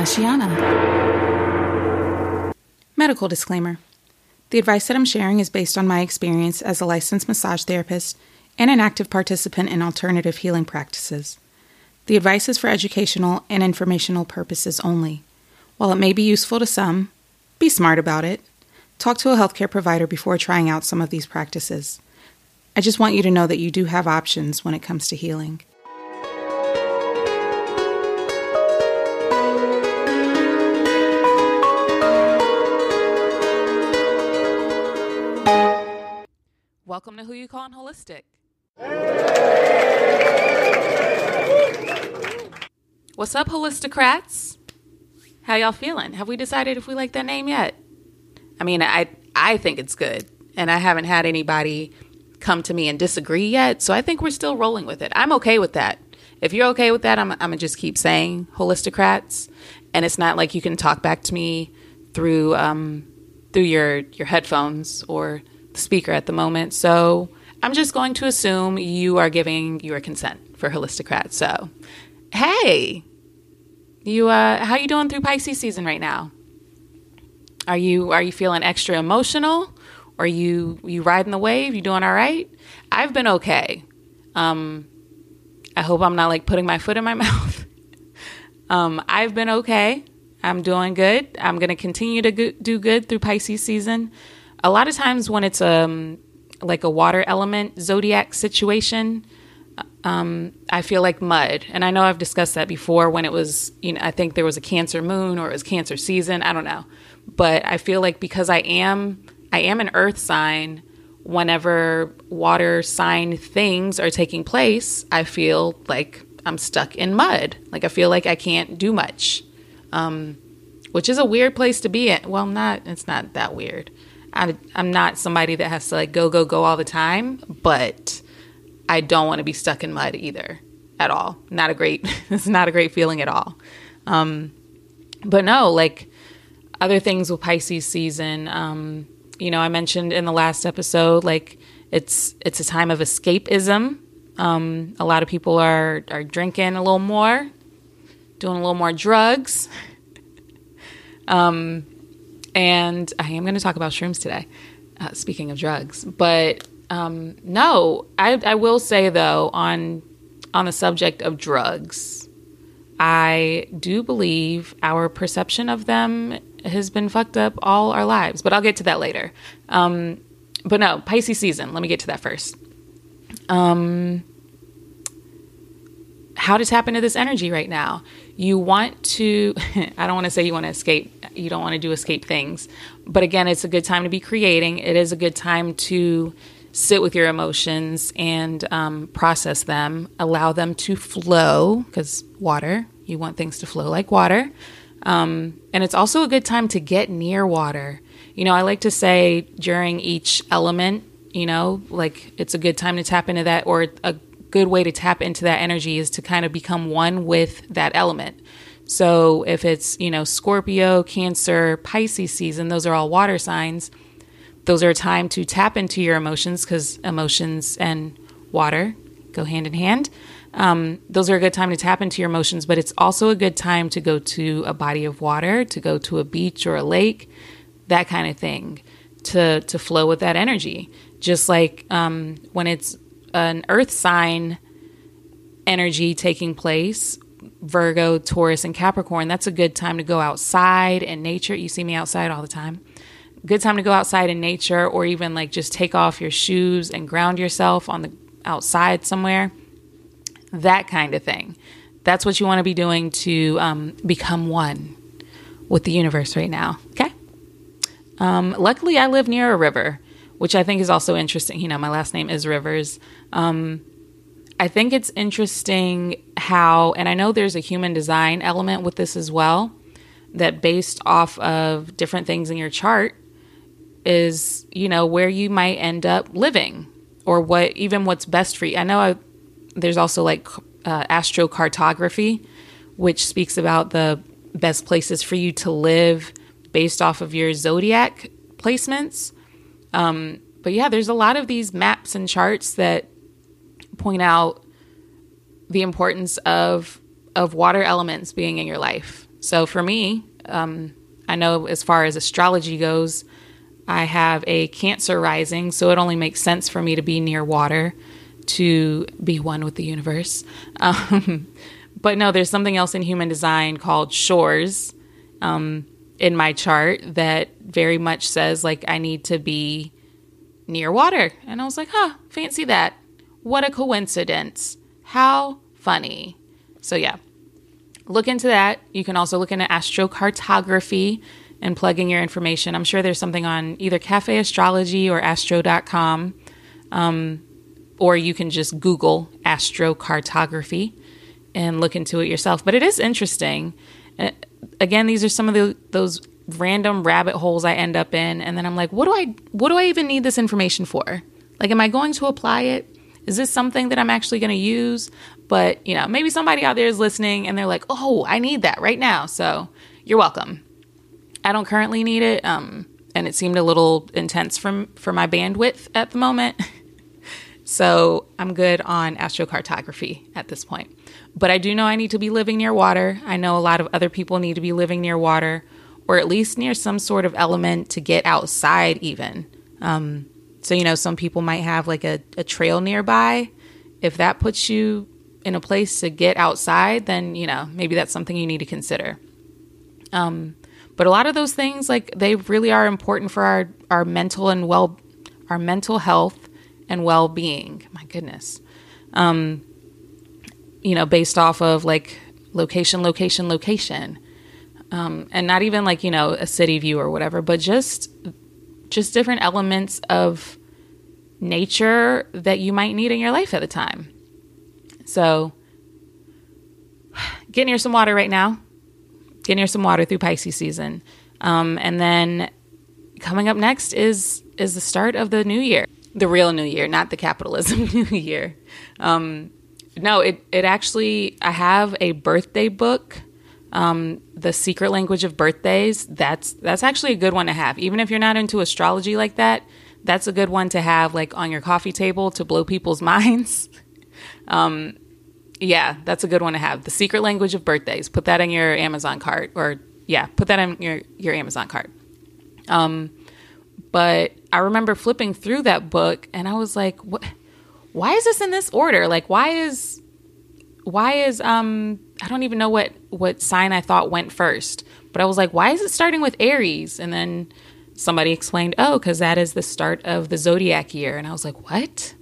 Ashiana. Medical disclaimer The advice that I'm sharing is based on my experience as a licensed massage therapist and an active participant in alternative healing practices. The advice is for educational and informational purposes only. While it may be useful to some, be smart about it. Talk to a healthcare provider before trying out some of these practices. I just want you to know that you do have options when it comes to healing. Welcome to Who You Calling Holistic. What's up, Holistocrats? How y'all feeling? Have we decided if we like that name yet? I mean, I I think it's good, and I haven't had anybody come to me and disagree yet, so I think we're still rolling with it. I'm okay with that. If you're okay with that, I'm, I'm gonna just keep saying Holistocrats, and it's not like you can talk back to me through um, through your your headphones or speaker at the moment. So I'm just going to assume you are giving your consent for Holistocrats. So, hey, you uh, how you doing through Pisces season right now? Are you are you feeling extra emotional? Are you you riding the wave? You doing all right? I've been okay. Um, I hope I'm not like putting my foot in my mouth. um, I've been okay. I'm doing good. I'm going to continue to go- do good through Pisces season. A lot of times when it's um like a water element zodiac situation, um, I feel like mud. And I know I've discussed that before when it was, you know, I think there was a Cancer moon or it was Cancer season. I don't know, but I feel like because I am, I am an Earth sign. Whenever water sign things are taking place, I feel like I'm stuck in mud. Like I feel like I can't do much, um, which is a weird place to be in. Well, not it's not that weird. I, I'm not somebody that has to like go go go all the time, but I don't want to be stuck in mud either at all. Not a great, it's not a great feeling at all. Um, but no, like other things with Pisces season, um, you know, I mentioned in the last episode, like it's it's a time of escapism. Um, a lot of people are are drinking a little more, doing a little more drugs. um, and I am going to talk about shrooms today. Uh, speaking of drugs, but um, no, I, I will say though on on the subject of drugs, I do believe our perception of them has been fucked up all our lives. But I'll get to that later. Um, but no, Pisces season. Let me get to that first. Um, how does happen to this energy right now. You want to, I don't want to say you want to escape, you don't want to do escape things. But again, it's a good time to be creating. It is a good time to sit with your emotions and um, process them, allow them to flow, because water, you want things to flow like water. Um, and it's also a good time to get near water. You know, I like to say during each element, you know, like it's a good time to tap into that, or a good way to tap into that energy is to kind of become one with that element. So if it's, you know, Scorpio, Cancer, Pisces season, those are all water signs those are a time to tap into your emotions because emotions and water go hand in hand. Um, those are a good time to tap into your emotions, but it's also a good time to go to a body of water, to go to a beach or a lake, that kind of thing, to to flow with that energy. Just like um, when it's an Earth sign energy taking place, Virgo, Taurus, and Capricorn, that's a good time to go outside in nature. You see me outside all the time. Good time to go outside in nature or even like just take off your shoes and ground yourself on the outside somewhere. That kind of thing. That's what you want to be doing to um, become one with the universe right now okay? Um, luckily i live near a river which i think is also interesting. You know my last name is rivers. Um, i think it's interesting how and i know there's a human design element with this as well that based off of different things in your chart is you know where you might end up living or what even what's best for you. I know I, there's also like uh, astrocartography which speaks about the best places for you to live based off of your zodiac placements um, but yeah there's a lot of these maps and charts that point out the importance of of water elements being in your life So for me, um, I know as far as astrology goes, I have a Cancer rising, so it only makes sense for me to be near water to be one with the universe. Um, but no, there's something else in human design called shores um, in my chart that very much says like I need to be near water. And I was like, huh, fancy that. What a coincidence. How funny. So, yeah, look into that. You can also look into astrocartography and plug in your information. I'm sure there's something on either Cafe Astrology or astro.com. Um, or you can just Google astrocartography and look into it yourself. But it is interesting. Again, these are some of the, those random rabbit holes I end up in, and then I'm like, what do I what do I even need this information for? Like, am I going to apply it? Is this something that I'm actually going to use? But you know, maybe somebody out there is listening and they're like, oh, I need that right now. So you're welcome. I don't currently need it, um, and it seemed a little intense from for my bandwidth at the moment. so I'm good on astrocartography at this point. But I do know I need to be living near water. I know a lot of other people need to be living near water or at least near some sort of element to get outside, even. Um, so, you know, some people might have like a, a trail nearby. If that puts you in a place to get outside, then, you know, maybe that's something you need to consider. Um, but a lot of those things, like, they really are important for our, our mental and well, our mental health and well being. My goodness. Um, you know, based off of like location, location, location. Um, and not even like, you know, a city view or whatever, but just just different elements of nature that you might need in your life at the time. So get near some water right now. Get near some water through Pisces season. Um, and then coming up next is is the start of the new year, the real new year, not the capitalism new year. Um, no, it it actually I have a birthday book. Um, the secret language of birthdays. That's that's actually a good one to have. Even if you're not into astrology like that, that's a good one to have like on your coffee table to blow people's minds. um, yeah, that's a good one to have. The secret language of birthdays. Put that in your Amazon cart, or yeah, put that in your your Amazon cart. Um, but I remember flipping through that book and I was like, what? Why is this in this order? Like, why is why is um I don't even know what what sign I thought went first, but I was like, why is it starting with Aries? And then somebody explained, oh, because that is the start of the zodiac year, and I was like, what?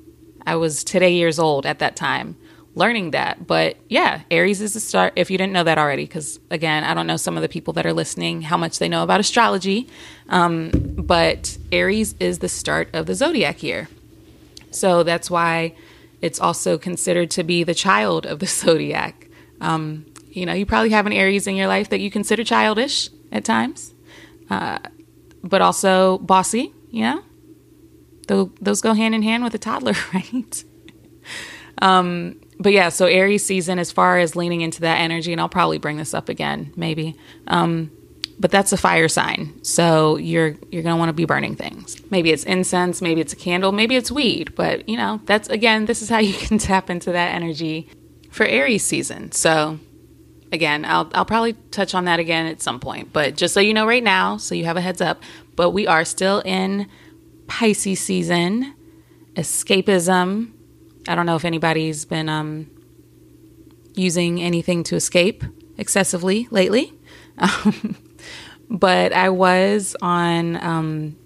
I was today years old at that time learning that. But yeah, Aries is the start. If you didn't know that already, because again, I don't know some of the people that are listening how much they know about astrology, um, but Aries is the start of the zodiac year. So that's why it's also considered to be the child of the zodiac. Um, you know, you probably have an Aries in your life that you consider childish at times, uh, but also bossy, you know? those go hand in hand with a toddler, right? um, but yeah, so Aries season, as far as leaning into that energy, and I'll probably bring this up again, maybe. Um, but that's a fire sign. So you're you're going to want to be burning things. Maybe it's incense, maybe it's a candle, maybe it's weed, but you know, that's again, this is how you can tap into that energy for Aries season. So again, I'll I'll probably touch on that again at some point, but just so you know right now, so you have a heads up, but we are still in Pisces season. Escapism. I don't know if anybody's been um using anything to escape excessively lately. Um, but I was on um,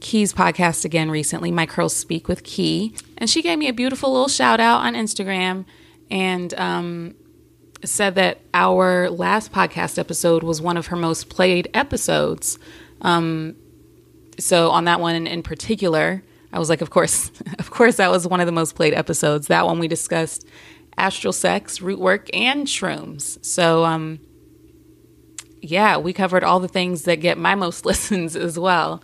Key's podcast again recently, My Curls Speak with Key, and she gave me a beautiful little shout out on Instagram and um, said that our last podcast episode was one of her most played episodes. Um, so on that one in particular, I was like, of course, of course, that was one of the most played episodes. That one we discussed astral sex, root work, and shrooms. So um, yeah, we covered all the things that get my most listens as well.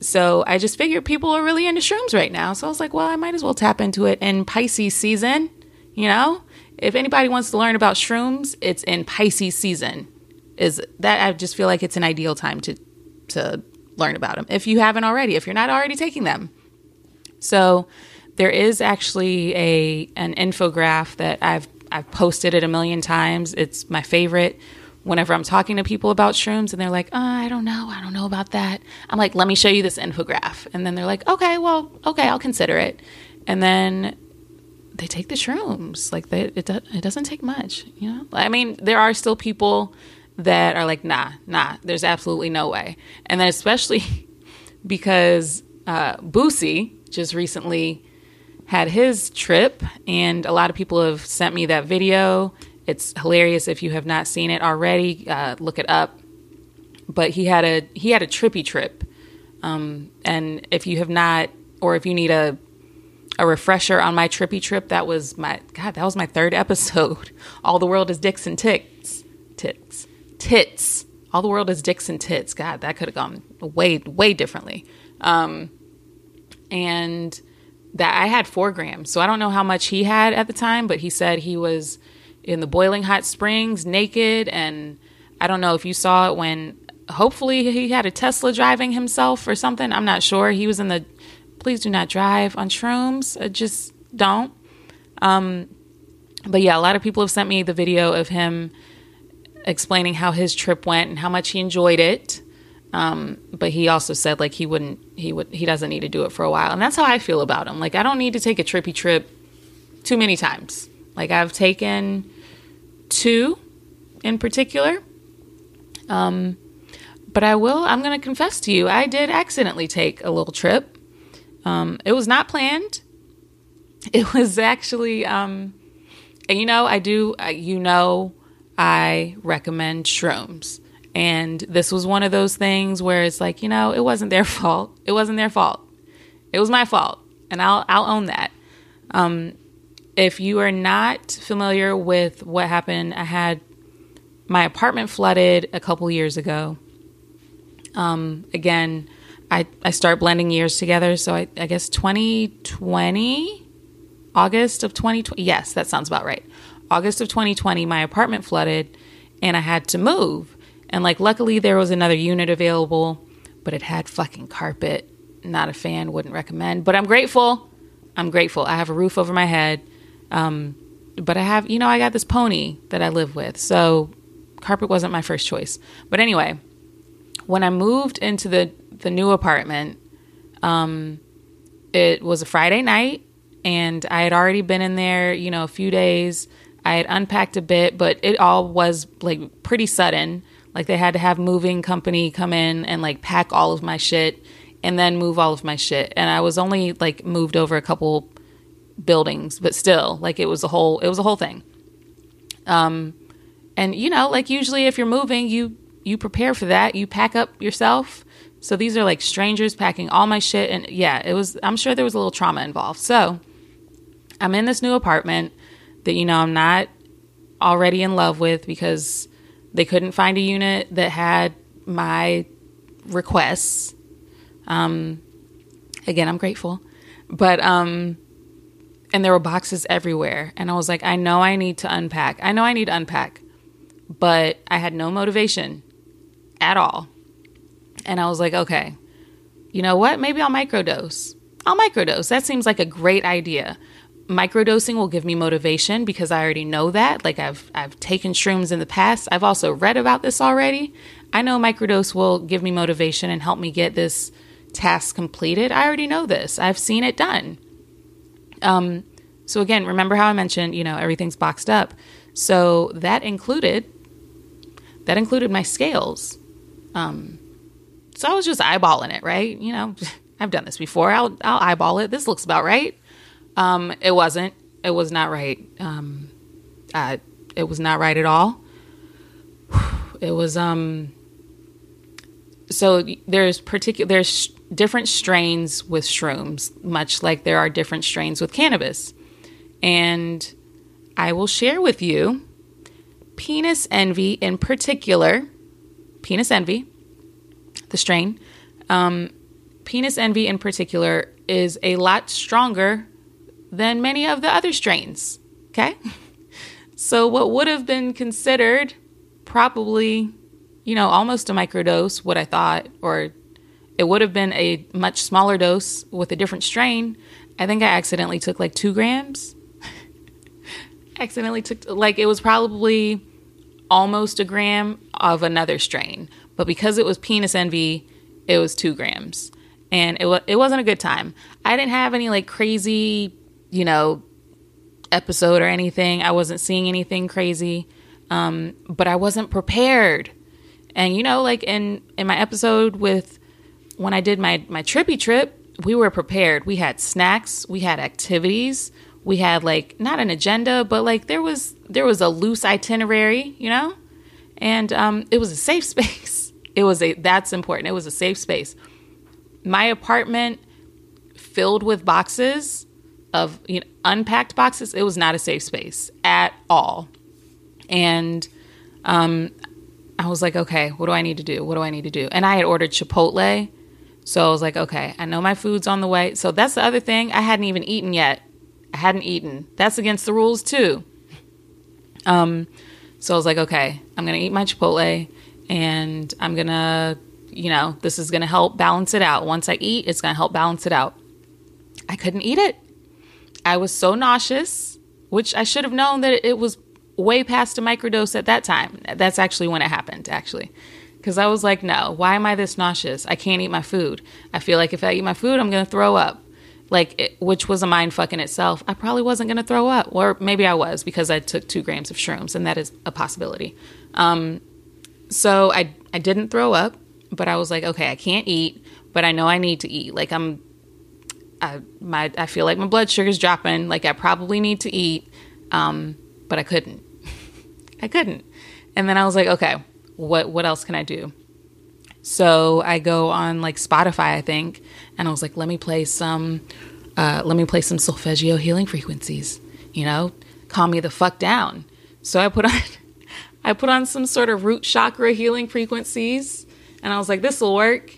So I just figured people are really into shrooms right now. So I was like, well, I might as well tap into it in Pisces season. You know, if anybody wants to learn about shrooms, it's in Pisces season. Is that I just feel like it's an ideal time to to learn about them if you haven't already, if you're not already taking them. So there is actually a an infograph that I've I've posted it a million times. It's my favorite whenever I'm talking to people about shrooms and they're like, oh, I don't know, I don't know about that. I'm like, let me show you this infograph. And then they're like, okay, well, okay, I'll consider it. And then they take the shrooms. Like they, it, it doesn't take much, you know? I mean, there are still people that are like, nah, nah, there's absolutely no way. And then especially because uh, Boosie just recently had his trip, and a lot of people have sent me that video. It's hilarious if you have not seen it already. Uh, look it up. But he had a he had a trippy trip, um, and if you have not, or if you need a a refresher on my trippy trip, that was my God. That was my third episode. All the world is dicks and tits, tits, tits. All the world is dicks and tits. God, that could have gone way way differently. Um, and that I had four grams. So I don't know how much he had at the time, but he said he was in the boiling hot springs naked. And I don't know if you saw it when hopefully he had a Tesla driving himself or something. I'm not sure. He was in the please do not drive on shrooms. Uh, just don't. Um, but yeah, a lot of people have sent me the video of him explaining how his trip went and how much he enjoyed it. Um, but he also said like he wouldn't he would he doesn't need to do it for a while. And that's how I feel about him. Like I don't need to take a trippy trip too many times. Like I've taken two in particular. Um, but I will I'm going to confess to you I did accidentally take a little trip. Um, it was not planned. It was actually um, and you know I do you know I recommend shrooms. And this was one of those things where it's like, you know, it wasn't their fault. It wasn't their fault. It was my fault. And I'll I'll own that. Um, if you are not familiar with what happened, I had my apartment flooded a couple years ago. Um, again, I, I start blending years together. So I, I guess 2020, August of 2020. Yes, that sounds about right. August of 2020, my apartment flooded and I had to move. And like, luckily, there was another unit available, but it had fucking carpet. Not a fan, wouldn't recommend. But I'm grateful. I'm grateful. I have a roof over my head. Um, but I have, you know, I got this pony that I live with. So carpet wasn't my first choice. But anyway, when I moved into the, the new apartment, um, it was a Friday night and I had already been in there, you know, a few days. I had unpacked a bit, but it all was like pretty sudden. Like they had to have moving company come in and like pack all of my shit and then move all of my shit. And I was only like moved over a couple buildings, but still, like it was a whole it was a whole thing. Um and you know, like usually if you're moving, you you prepare for that. You pack up yourself. So these are like strangers packing all my shit and yeah, it was I'm sure there was a little trauma involved. So I'm in this new apartment that you know I'm not already in love with because they couldn't find a unit that had my requests. Um, again, I'm grateful, but um, and there were boxes everywhere, and I was like, I know I need to unpack. I know I need to unpack, but I had no motivation at all, and I was like, okay, you know what? Maybe I'll microdose. I'll microdose. That seems like a great idea microdosing will give me motivation because I already know that. Like I've I've taken shrooms in the past. I've also read about this already. I know microdose will give me motivation and help me get this task completed. I already know this. I've seen it done. Um so again, remember how I mentioned, you know, everything's boxed up. So that included that included my scales. Um so I was just eyeballing it, right? You know, I've done this before. I'll I'll eyeball it. This looks about right. Um, it wasn't. It was not right. Um, it was not right at all. It was um. So there's particular there's different strains with shrooms, much like there are different strains with cannabis, and I will share with you penis envy in particular. Penis envy, the strain. Um, penis envy in particular is a lot stronger than many of the other strains. Okay? So, what would have been considered probably, you know, almost a microdose, what I thought, or it would have been a much smaller dose with a different strain. I think I accidentally took like two grams. accidentally took, like, it was probably almost a gram of another strain. But because it was penis envy, it was two grams. And it, was it wasn't a good time. I didn't have any like crazy, you know, episode or anything. I wasn't seeing anything crazy. Um, but I wasn't prepared. And you know, like in in my episode with when I did my my trippy trip, we were prepared. We had snacks, we had activities, we had like not an agenda, but like there was there was a loose itinerary, you know, and um, it was a safe space. It was a that's important. It was a safe space. My apartment filled with boxes of you know, unpacked boxes. It was not a safe space at all, and um, I was like, okay, what do I need to do? What do I need to do? And I had ordered Chipotle. So I was like, okay, I know my food's on the way. So that's the other thing. I hadn't even eaten yet. I hadn't eaten. That's against the rules too. Um, so I was like, okay, I'm gonna eat my Chipotle, and I'm gonna, you know, this is gonna help balance it out. Once I eat, it's gonna help balance it out. I couldn't eat it. I was so nauseous, which I should have known that it was way past a microdose at that time. That's actually when it happened, actually because I was like, no, why am I this nauseous? I can't eat my food. I feel like if I eat my food, I'm going to throw up. Like, it, which was a mind fuck in itself. I probably wasn't going to throw up, or maybe I was because I took two grams of shrooms, and that is a possibility. Um, so I I didn't throw up, but I was like, okay, I can't eat, but I know I need to eat. Like I'm, I my I feel like my blood sugar's dropping. Like I probably need to eat, um, but I couldn't. I couldn't. And then I was like, okay, what what else can I do? So I go on like Spotify, I think, and I was like, let me play some, uh, let me play some solfeggio healing frequencies. You know, calm me the fuck down. So I put on, I put on some sort of root chakra healing frequencies, and I was like, this will work.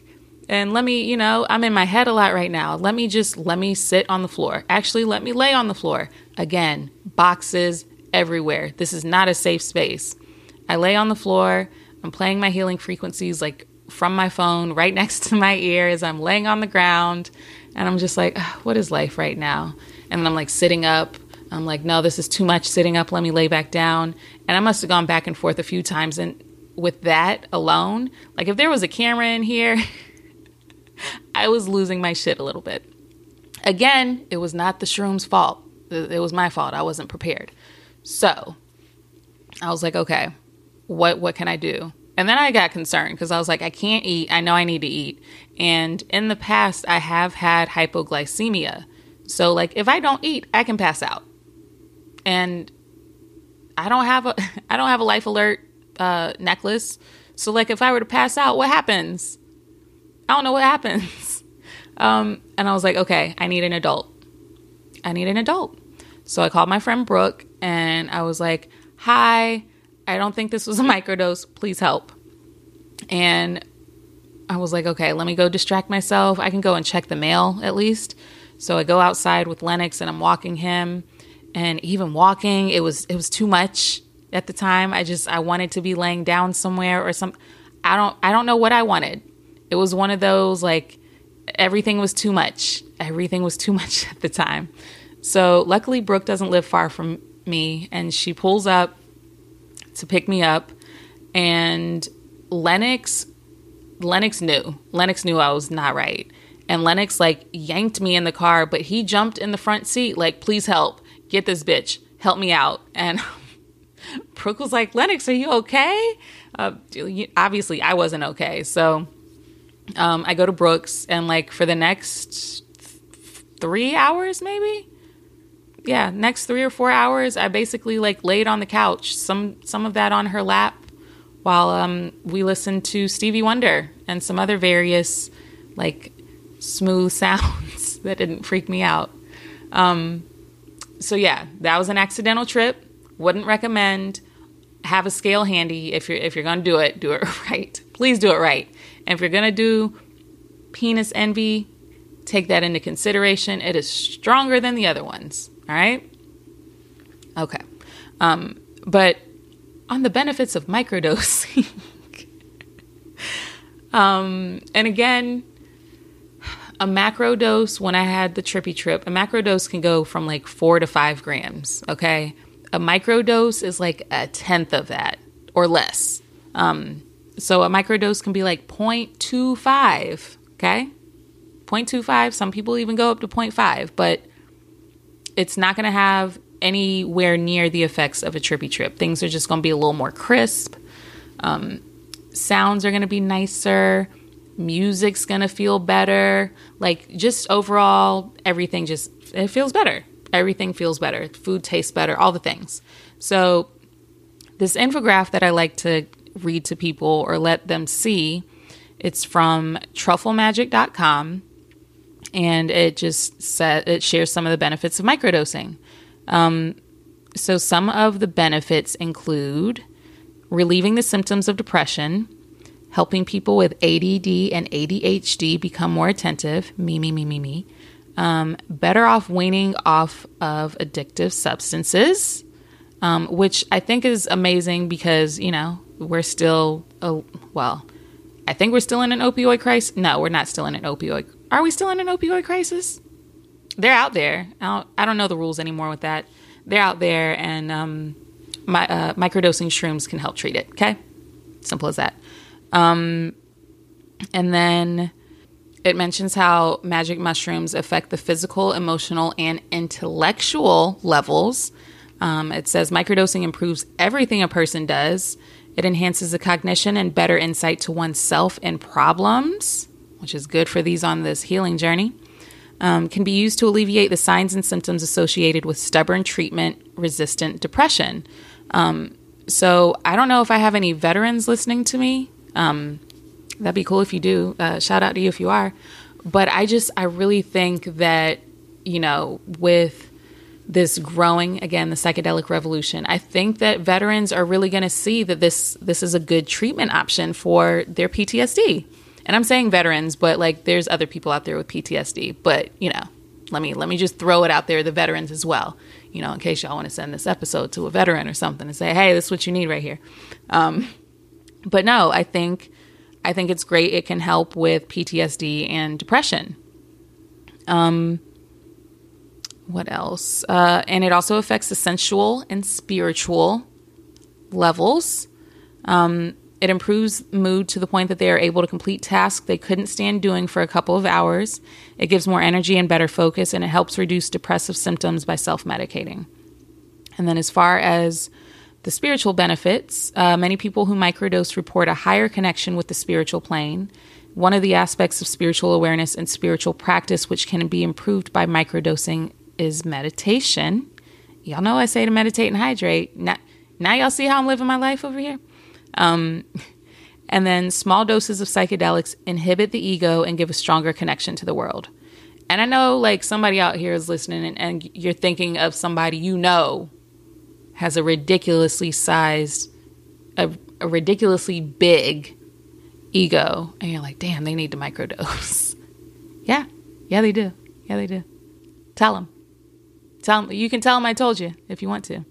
And let me, you know, I'm in my head a lot right now. Let me just let me sit on the floor. Actually, let me lay on the floor. Again, boxes everywhere. This is not a safe space. I lay on the floor. I'm playing my healing frequencies like from my phone right next to my ear as I'm laying on the ground. And I'm just like, what is life right now? And I'm like sitting up. I'm like, no, this is too much sitting up. Let me lay back down. And I must have gone back and forth a few times. And with that alone, like if there was a camera in here, I was losing my shit a little bit. Again, it was not the shroom's fault. It was my fault. I wasn't prepared. So I was like, okay, what what can I do? And then I got concerned because I was like, I can't eat. I know I need to eat. And in the past, I have had hypoglycemia. So like if I don't eat, I can pass out. And I don't have a I don't have a life alert uh, necklace. So like if I were to pass out, what happens? I don't know what happens. Um, and I was like, okay, I need an adult. I need an adult. So I called my friend Brooke and I was like, hi, I don't think this was a microdose. Please help. And I was like, okay, let me go distract myself. I can go and check the mail at least. So I go outside with Lennox and I'm walking him. And even walking, it was it was too much at the time. I just I wanted to be laying down somewhere or some I don't I don't know what I wanted. It was one of those like everything was too much. Everything was too much at the time. So luckily Brooke doesn't live far from me and she pulls up to pick me up, and Lennox, Lennox knew. Lennox knew I was not right, and Lennox like yanked me in the car, but he jumped in the front seat like, "Please help, get this bitch, help me out." And Brooke was like, "Lennox, are you okay?" Uh, obviously, I wasn't okay, so um, I go to Brooke's, and like for the next three hours, maybe yeah, next three or four hours, I basically like laid on the couch, some some of that on her lap, while um, we listened to Stevie Wonder and some other various like smooth sounds that didn't freak me out. Um, so yeah, that was an accidental trip. Wouldn't recommend. Have a scale handy if you're if you're gonna do it, do it right. Please do it right. And if you're gonna do penis envy, take that into consideration. It is stronger than the other ones. All right. Okay. Um, but on the benefits of microdosing, um, and again, a macro dose when I had the trippy trip, a macro dose can go from like four to five grams. Okay. A micro dose is like a tenth of that or less. Um, so a micro dose can be like 0.25, okay? 0.25. Some people even go up to 0.5, but it's not going to have anywhere near the effects of a trippy trip. Things are just going to be a little more crisp. Um, sounds are going to be nicer. Music's going to feel better. Like just overall, everything just it feels better. Everything feels better. Food tastes better. All the things. So this infographic that I like to read to people or let them see, it's from trufflemagic.com and it just said it shares some of the benefits of microdosing. Um, so some of the benefits include relieving the symptoms of depression, helping people with ADD and ADHD become more attentive, me, me, me, me, me, um, better off weaning off of addictive substances, um, which I think is amazing because, you know, we're still, oh, well, I think we're still in an opioid crisis. No, we're not still in an opioid. Are we still in an opioid crisis? They're out there. I don't, I don't know the rules anymore with that. They're out there, and um, my, uh, microdosing shrooms can help treat it. Okay, simple as that. Um, and then it mentions how magic mushrooms affect the physical, emotional, and intellectual levels. Um, it says microdosing improves everything a person does. It enhances the cognition and better insight to oneself and problems, which is good for these on this healing journey. Um, can be used to alleviate the signs and symptoms associated with stubborn treatment resistant depression. Um, so I don't know if I have any veterans listening to me. Um, that'd be cool if you do. Uh, shout out to you if you are. But I just, I really think that, you know, with this growing again the psychedelic revolution i think that veterans are really going to see that this this is a good treatment option for their ptsd and i'm saying veterans but like there's other people out there with ptsd but you know let me let me just throw it out there the veterans as well you know in case y'all want to send this episode to a veteran or something and say hey this is what you need right here um, but no i think i think it's great it can help with ptsd and depression um what else? Uh, and it also affects the sensual and spiritual levels. Um, it improves mood to the point that they are able to complete tasks they couldn't stand doing for a couple of hours. It gives more energy and better focus, and it helps reduce depressive symptoms by self medicating. And then, as far as the spiritual benefits, uh, many people who microdose report a higher connection with the spiritual plane. One of the aspects of spiritual awareness and spiritual practice, which can be improved by microdosing, is meditation. Y'all know I say to meditate and hydrate. Now, now y'all see how I'm living my life over here. Um, and then small doses of psychedelics inhibit the ego and give a stronger connection to the world. And I know like somebody out here is listening and, and you're thinking of somebody you know has a ridiculously sized, a, a ridiculously big ego. And you're like, damn, they need to microdose. yeah, yeah, they do. Yeah, they do. Tell them. Tell them. you can tell them I told you if you want to.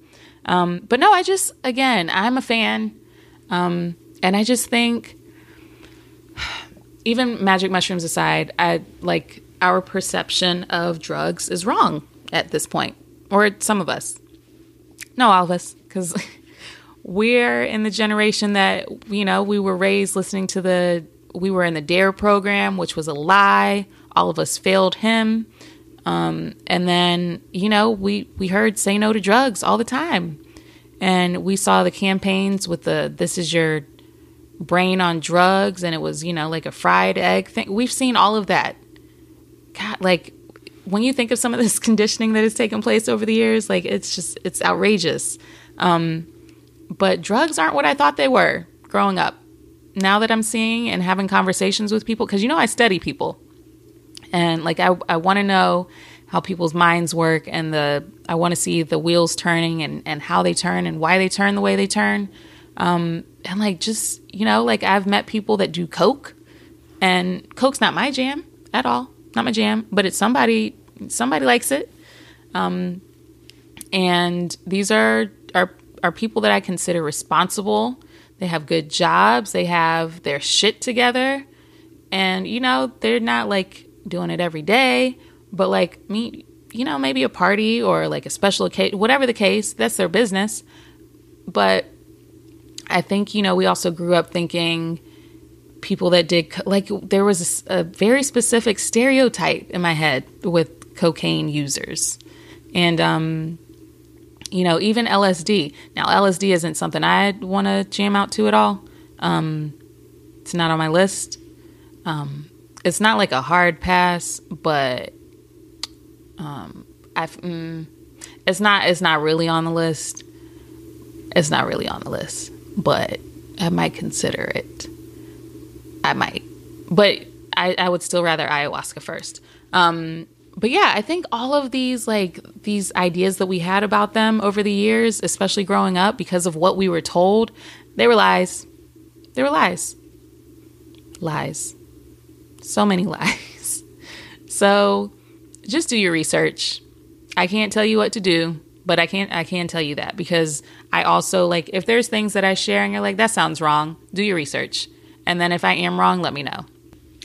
Um, but no, I just again I'm a fan, um, and I just think even magic mushrooms aside, I like our perception of drugs is wrong at this point, or some of us. No, all of us, because we're in the generation that you know we were raised listening to the we were in the Dare program, which was a lie. All of us failed him. Um, and then, you know, we, we heard say no to drugs all the time. And we saw the campaigns with the this is your brain on drugs, and it was, you know, like a fried egg thing. We've seen all of that. God, like when you think of some of this conditioning that has taken place over the years, like it's just, it's outrageous. Um, but drugs aren't what I thought they were growing up. Now that I'm seeing and having conversations with people, because you know, I study people and like I, I want to know how people's minds work and the I want to see the wheels turning and and how they turn and why they turn the way they turn. Um, and like just you know like I've met people that do coke, and coke's not my jam at all, not my jam, but it's somebody somebody likes it. Um, and these are are are people that I consider responsible. They have good jobs. They have their shit together, and you know they're not like doing it every day, but like me, you know, maybe a party or like a special occasion, whatever the case, that's their business. But I think, you know, we also grew up thinking people that did, like, there was a, a very specific stereotype in my head with cocaine users. And, um, you know, even LSD. Now, LSD isn't something I want to jam out to at all. Um, it's not on my list. Um, it's not like a hard pass, but um, I mm, it's not it's not really on the list. It's not really on the list, but I might consider it. I might, but I, I would still rather ayahuasca first. Um, but yeah, I think all of these like these ideas that we had about them over the years, especially growing up, because of what we were told, they were lies. They were lies. Lies. So many lies. So just do your research. I can't tell you what to do, but I can't I can tell you that because I also like if there's things that I share and you're like that sounds wrong, do your research. And then if I am wrong, let me know.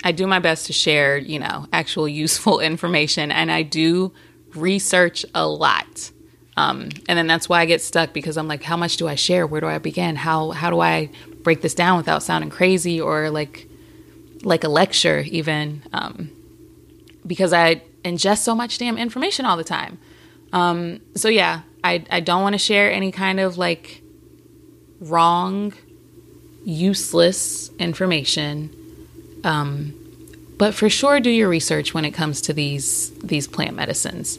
I do my best to share, you know, actual useful information and I do research a lot. Um, and then that's why I get stuck because I'm like, how much do I share? Where do I begin? How how do I break this down without sounding crazy or like like a lecture even? Um, because I ingest so much damn information all the time. Um, so yeah, I I don't want to share any kind of like wrong, useless information. Um, but for sure, do your research when it comes to these these plant medicines.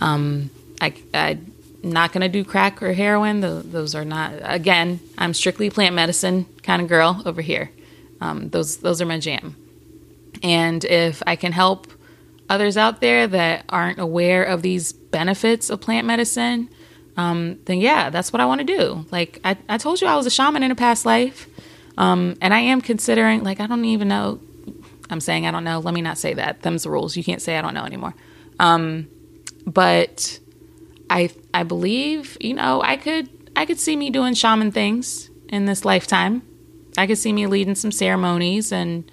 Um, I, I'm not to do crack or heroin. those are not. Again, I'm strictly plant medicine kind of girl over here. Um, those those are my jam. And if I can help others out there that aren't aware of these benefits of plant medicine, um, then yeah, that's what I want to do. Like I, I told you, I was a shaman in a past life, um, and I am considering. Like I don't even know. I'm saying I don't know. Let me not say that. Them's the rules. You can't say I don't know anymore. Um, but I I believe you know I could I could see me doing shaman things in this lifetime. I could see me leading some ceremonies and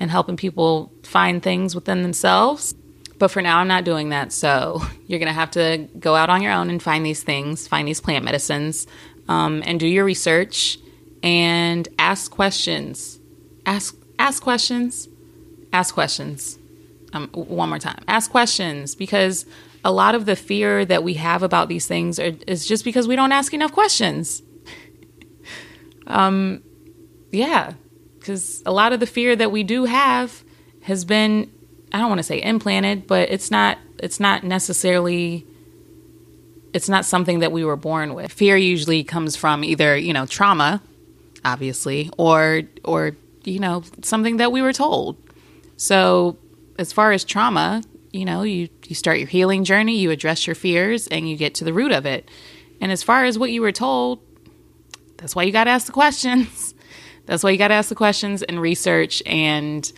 and helping people find things within themselves. But for now, I'm not doing that. So you're going to have to go out on your own and find these things, find these plant medicines, um, and do your research and ask questions. Ask ask questions. Ask questions. Um, one more time. Ask questions because a lot of the fear that we have about these things are, is just because we don't ask enough questions. um, yeah, because a lot of the fear that we do have has been I don't want to say implanted, but it's not it's not necessarily it's not something that we were born with. Fear usually comes from either, you know, trauma, obviously, or or you know, something that we were told. So, as far as trauma, you know, you you start your healing journey, you address your fears and you get to the root of it. And as far as what you were told, that's why you got to ask the questions. That's why you got to ask the questions and research and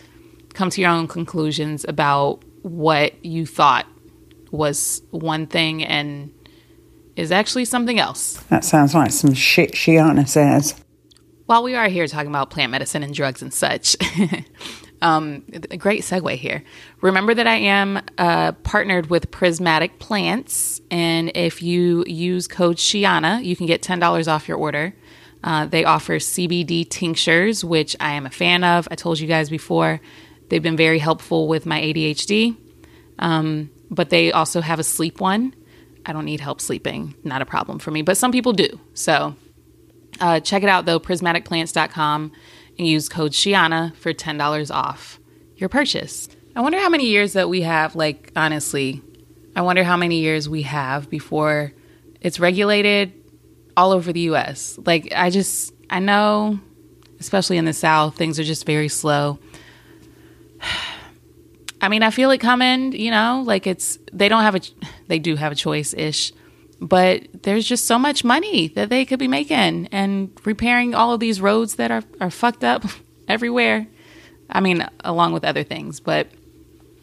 come to your own conclusions about what you thought was one thing and is actually something else. That sounds like some shit Shiana says. While we are here talking about plant medicine and drugs and such, um, a great segue here. Remember that I am uh, partnered with Prismatic Plants, and if you use code Shiana, you can get ten dollars off your order. Uh, they offer CBD tinctures, which I am a fan of. I told you guys before They've been very helpful with my ADHD, um, but they also have a sleep one. I don't need help sleeping, not a problem for me, but some people do. So uh, check it out though, prismaticplants.com, and use code Shiana for $10 off your purchase. I wonder how many years that we have, like, honestly, I wonder how many years we have before it's regulated all over the US. Like, I just, I know, especially in the South, things are just very slow. I mean, I feel it coming, you know, like it's, they don't have a, they do have a choice ish, but there's just so much money that they could be making and repairing all of these roads that are, are fucked up everywhere. I mean, along with other things, but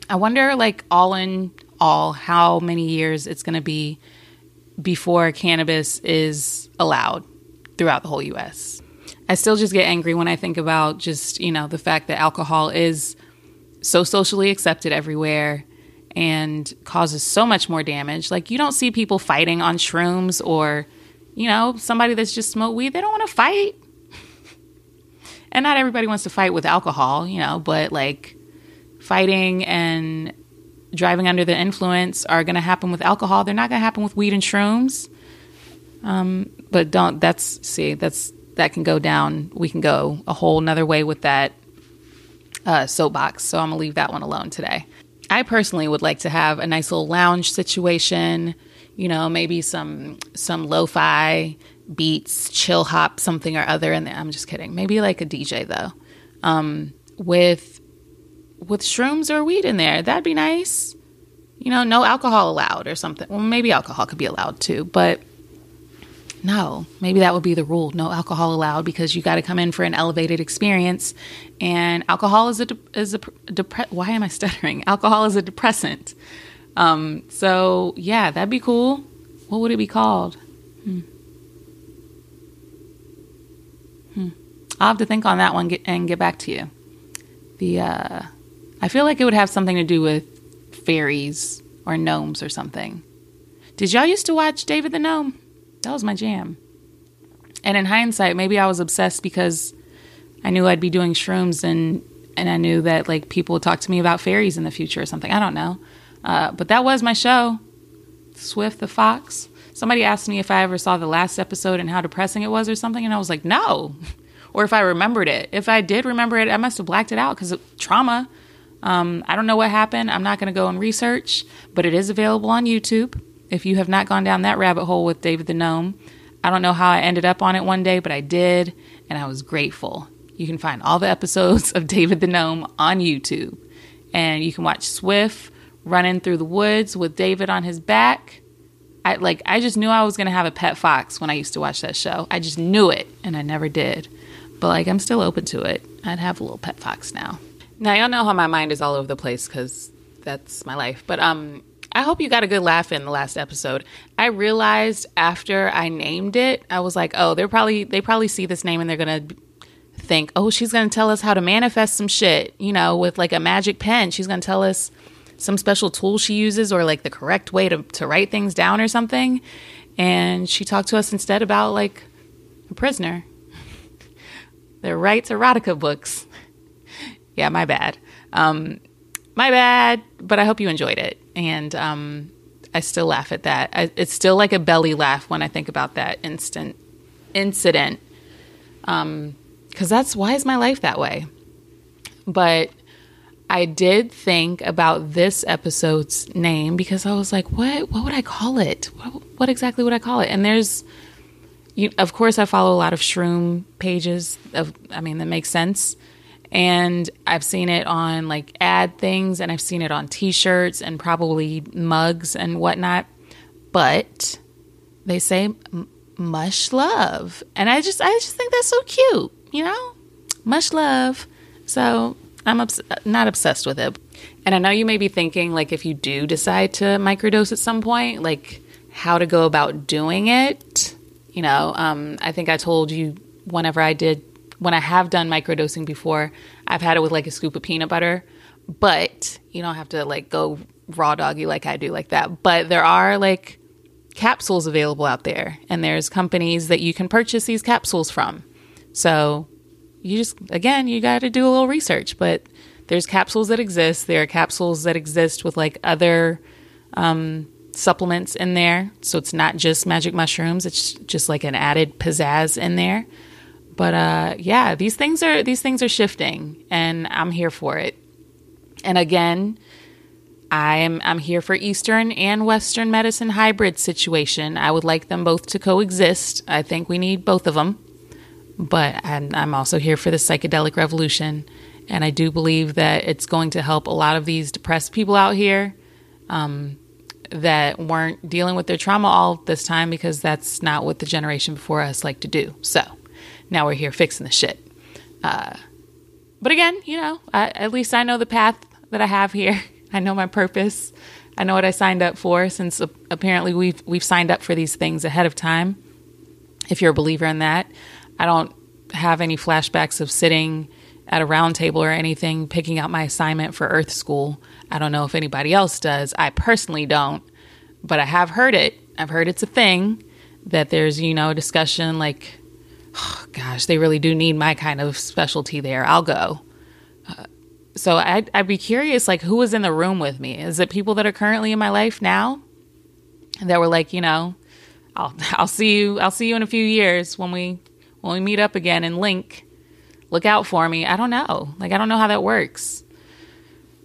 I wonder, like, all in all, how many years it's going to be before cannabis is allowed throughout the whole US. I still just get angry when I think about just, you know, the fact that alcohol is so socially accepted everywhere and causes so much more damage. Like you don't see people fighting on shrooms or, you know, somebody that's just smoked weed. They don't want to fight. And not everybody wants to fight with alcohol, you know, but like fighting and driving under the influence are going to happen with alcohol. They're not going to happen with weed and shrooms. Um, but don't, that's, see, that's, that can go down. We can go a whole nother way with that uh, soapbox. So I'm to leave that one alone today. I personally would like to have a nice little lounge situation, you know, maybe some some lo-fi beats, chill hop, something or other And. I'm just kidding. Maybe like a DJ though, um, with with shrooms or weed in there. That'd be nice. You know, no alcohol allowed or something. Well, maybe alcohol could be allowed too, but no, maybe that would be the rule. No alcohol allowed because you got to come in for an elevated experience, and alcohol is a is a depre- Why am I stuttering? Alcohol is a depressant. Um, so yeah, that'd be cool. What would it be called? Hmm. Hmm. I'll have to think on that one and get back to you. The uh, I feel like it would have something to do with fairies or gnomes or something. Did y'all used to watch David the Gnome? That was my jam. And in hindsight, maybe I was obsessed because I knew I'd be doing shrooms and and I knew that like people would talk to me about fairies in the future or something. I don't know. Uh, but that was my show, Swift the Fox. Somebody asked me if I ever saw the last episode and how depressing it was or something, and I was like, no. or if I remembered it. If I did remember it, I must have blacked it out because trauma. Um, I don't know what happened. I'm not going to go and research, but it is available on YouTube. If you have not gone down that rabbit hole with David the Gnome, I don't know how I ended up on it one day, but I did, and I was grateful. You can find all the episodes of David the Gnome on YouTube, and you can watch Swift running through the woods with David on his back. I like I just knew I was gonna have a pet fox when I used to watch that show. I just knew it, and I never did. But like I'm still open to it. I'd have a little pet fox now. Now y'all know how my mind is all over the place because that's my life. But um, I hope you got a good laugh in the last episode. I realized after I named it, I was like, oh, they're probably they probably see this name and they're gonna think, oh, she's gonna tell us how to manifest some shit, you know, with like a magic pen. She's gonna tell us some special tool she uses or like the correct way to, to write things down or something. And she talked to us instead about like a prisoner. Their rights erotica books. Yeah, my bad. Um, my bad, but I hope you enjoyed it. And um, I still laugh at that. I, it's still like a belly laugh when I think about that instant incident. Um, Because that's why is my life that way? But I did think about this episode's name because I was like, what? What would I call it? What, what exactly would I call it? And there's, you, of course, I follow a lot of shroom pages. Of, I mean, that makes sense and I've seen it on like ad things and I've seen it on t-shirts and probably mugs and whatnot. But they say mush love. And I just I just think that's so cute, you know? Much love. So I'm obs- not obsessed with it. And I know you may be thinking like if you do decide to microdose at some point, like how to go about doing it. You know, um, I think I told you whenever I did when I have done microdosing before, I've had it with like a scoop of peanut butter, but you don't have to like go raw doggy like I do like that. But there are like capsules available out there, and there's companies that you can purchase these capsules from. So you just, again, you got to do a little research, but there's capsules that exist. There are capsules that exist with like other um, supplements in there. So it's not just magic mushrooms, it's just like an added pizzazz in there. But uh, yeah, these things are these things are shifting, and I'm here for it. And again, I am I'm here for Eastern and Western medicine hybrid situation. I would like them both to coexist. I think we need both of them. But I'm, I'm also here for the psychedelic revolution, and I do believe that it's going to help a lot of these depressed people out here um, that weren't dealing with their trauma all this time because that's not what the generation before us like to do. So now we're here fixing the shit. Uh, but again, you know, I, at least I know the path that I have here. I know my purpose. I know what I signed up for. Since apparently we've we've signed up for these things ahead of time. If you're a believer in that, I don't have any flashbacks of sitting at a round table or anything picking out my assignment for Earth School. I don't know if anybody else does. I personally don't, but I have heard it. I've heard it's a thing that there's you know discussion like oh, gosh, they really do need my kind of specialty there. I'll go. Uh, so I'd, I'd be curious, like, who was in the room with me? Is it people that are currently in my life now that were like, you know, I'll I'll see you I'll see you in a few years when we when we meet up again and link. Look out for me. I don't know. Like I don't know how that works.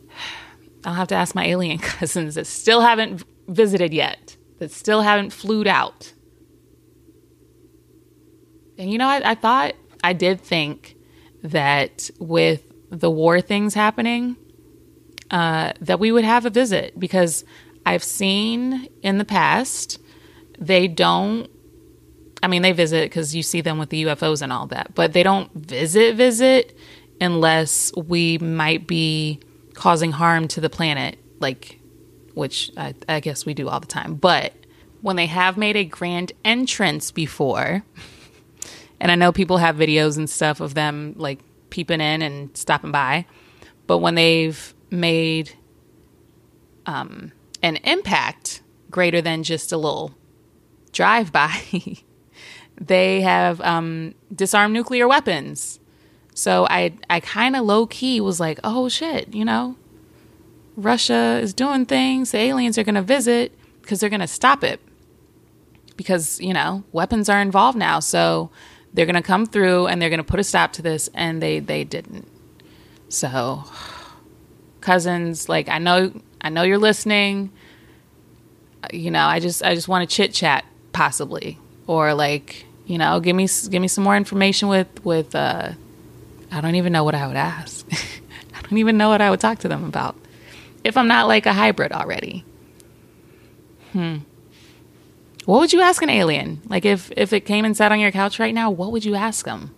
I'll have to ask my alien cousins that still haven't visited yet, that still haven't flued out. And you know, I, I thought, I did think that with the war things happening, uh, that we would have a visit because I've seen in the past they don't. I mean, they visit because you see them with the UFOs and all that, but they don't visit visit unless we might be causing harm to the planet, like, which I, I guess we do all the time. But when they have made a grand entrance before, and I know people have videos and stuff of them like peeping in and stopping by, but when they've made um, an impact greater than just a little drive by, they have um, disarmed nuclear weapons. So I I kind of low key was like, oh shit, you know, Russia is doing things. The aliens are going to visit because they're going to stop it. Because you know weapons are involved now, so they're going to come through and they're going to put a stop to this, and they they didn't. So, cousins, like I know I know you're listening. You know, I just I just want to chit chat possibly, or like you know, give me give me some more information with with. uh I don't even know what I would ask. I don't even know what I would talk to them about if I'm not like a hybrid already. Hmm. What would you ask an alien? Like if if it came and sat on your couch right now, what would you ask them?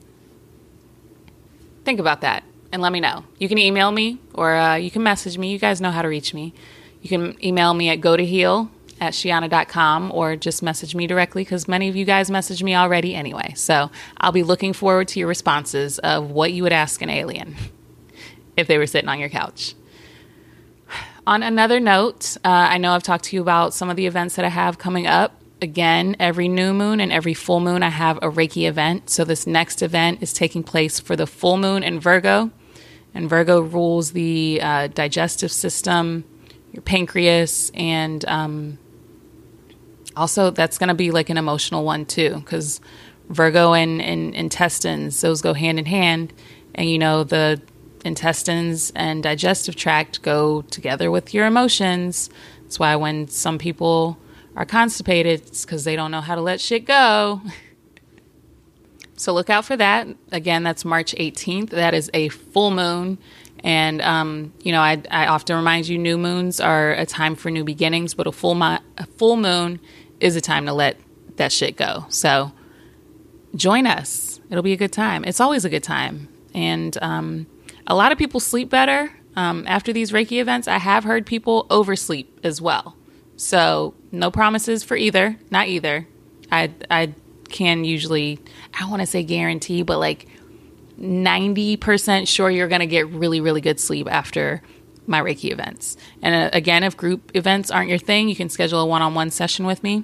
Think about that and let me know. You can email me or uh, you can message me. You guys know how to reach me. You can email me at go to heal at sheanah.com or just message me directly because many of you guys message me already anyway. So I'll be looking forward to your responses of what you would ask an alien if they were sitting on your couch. On another note, uh, I know I've talked to you about some of the events that I have coming up. Again, every new moon and every full moon, I have a Reiki event. So, this next event is taking place for the full moon in Virgo. And Virgo rules the uh, digestive system, your pancreas, and um, also, that's going to be like an emotional one too, because Virgo and, and intestines, those go hand in hand. And you know, the intestines and digestive tract go together with your emotions. That's why when some people are constipated, it's because they don't know how to let shit go. so look out for that. Again, that's March 18th. That is a full moon. And, um, you know, I, I often remind you new moons are a time for new beginnings, but a full, mo- a full moon is a time to let that shit go. So join us. It'll be a good time. It's always a good time. And um, a lot of people sleep better um, after these Reiki events. I have heard people oversleep as well. So no promises for either. Not either. I I can usually I want to say guarantee, but like ninety percent sure you're gonna get really really good sleep after my Reiki events. And uh, again, if group events aren't your thing, you can schedule a one on one session with me.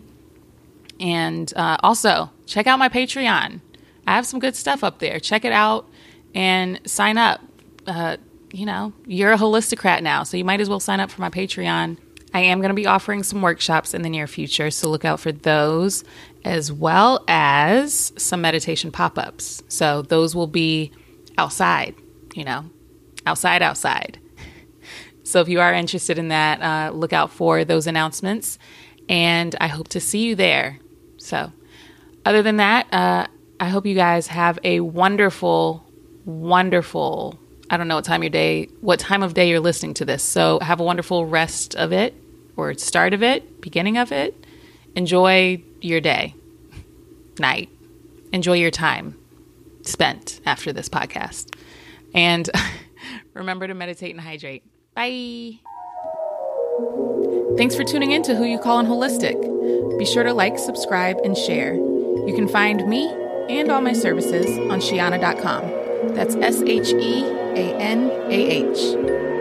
And uh, also, check out my Patreon. I have some good stuff up there. Check it out and sign up. Uh, you know, you're a holisticrat now, so you might as well sign up for my Patreon. I am going to be offering some workshops in the near future, so look out for those as well as some meditation pop ups. So those will be outside, you know, outside, outside. So if you are interested in that, uh, look out for those announcements. And I hope to see you there. So, other than that, uh, I hope you guys have a wonderful, wonderful. I don't know what time your day, what time of day you're listening to this. So have a wonderful rest of it, or start of it, beginning of it. Enjoy your day, night. Enjoy your time spent after this podcast, and remember to meditate and hydrate. Bye. Thanks for tuning in to Who You Call Holistic. Be sure to like, subscribe, and share. You can find me and all my services on Sheanah.com. That's S H E A N A H.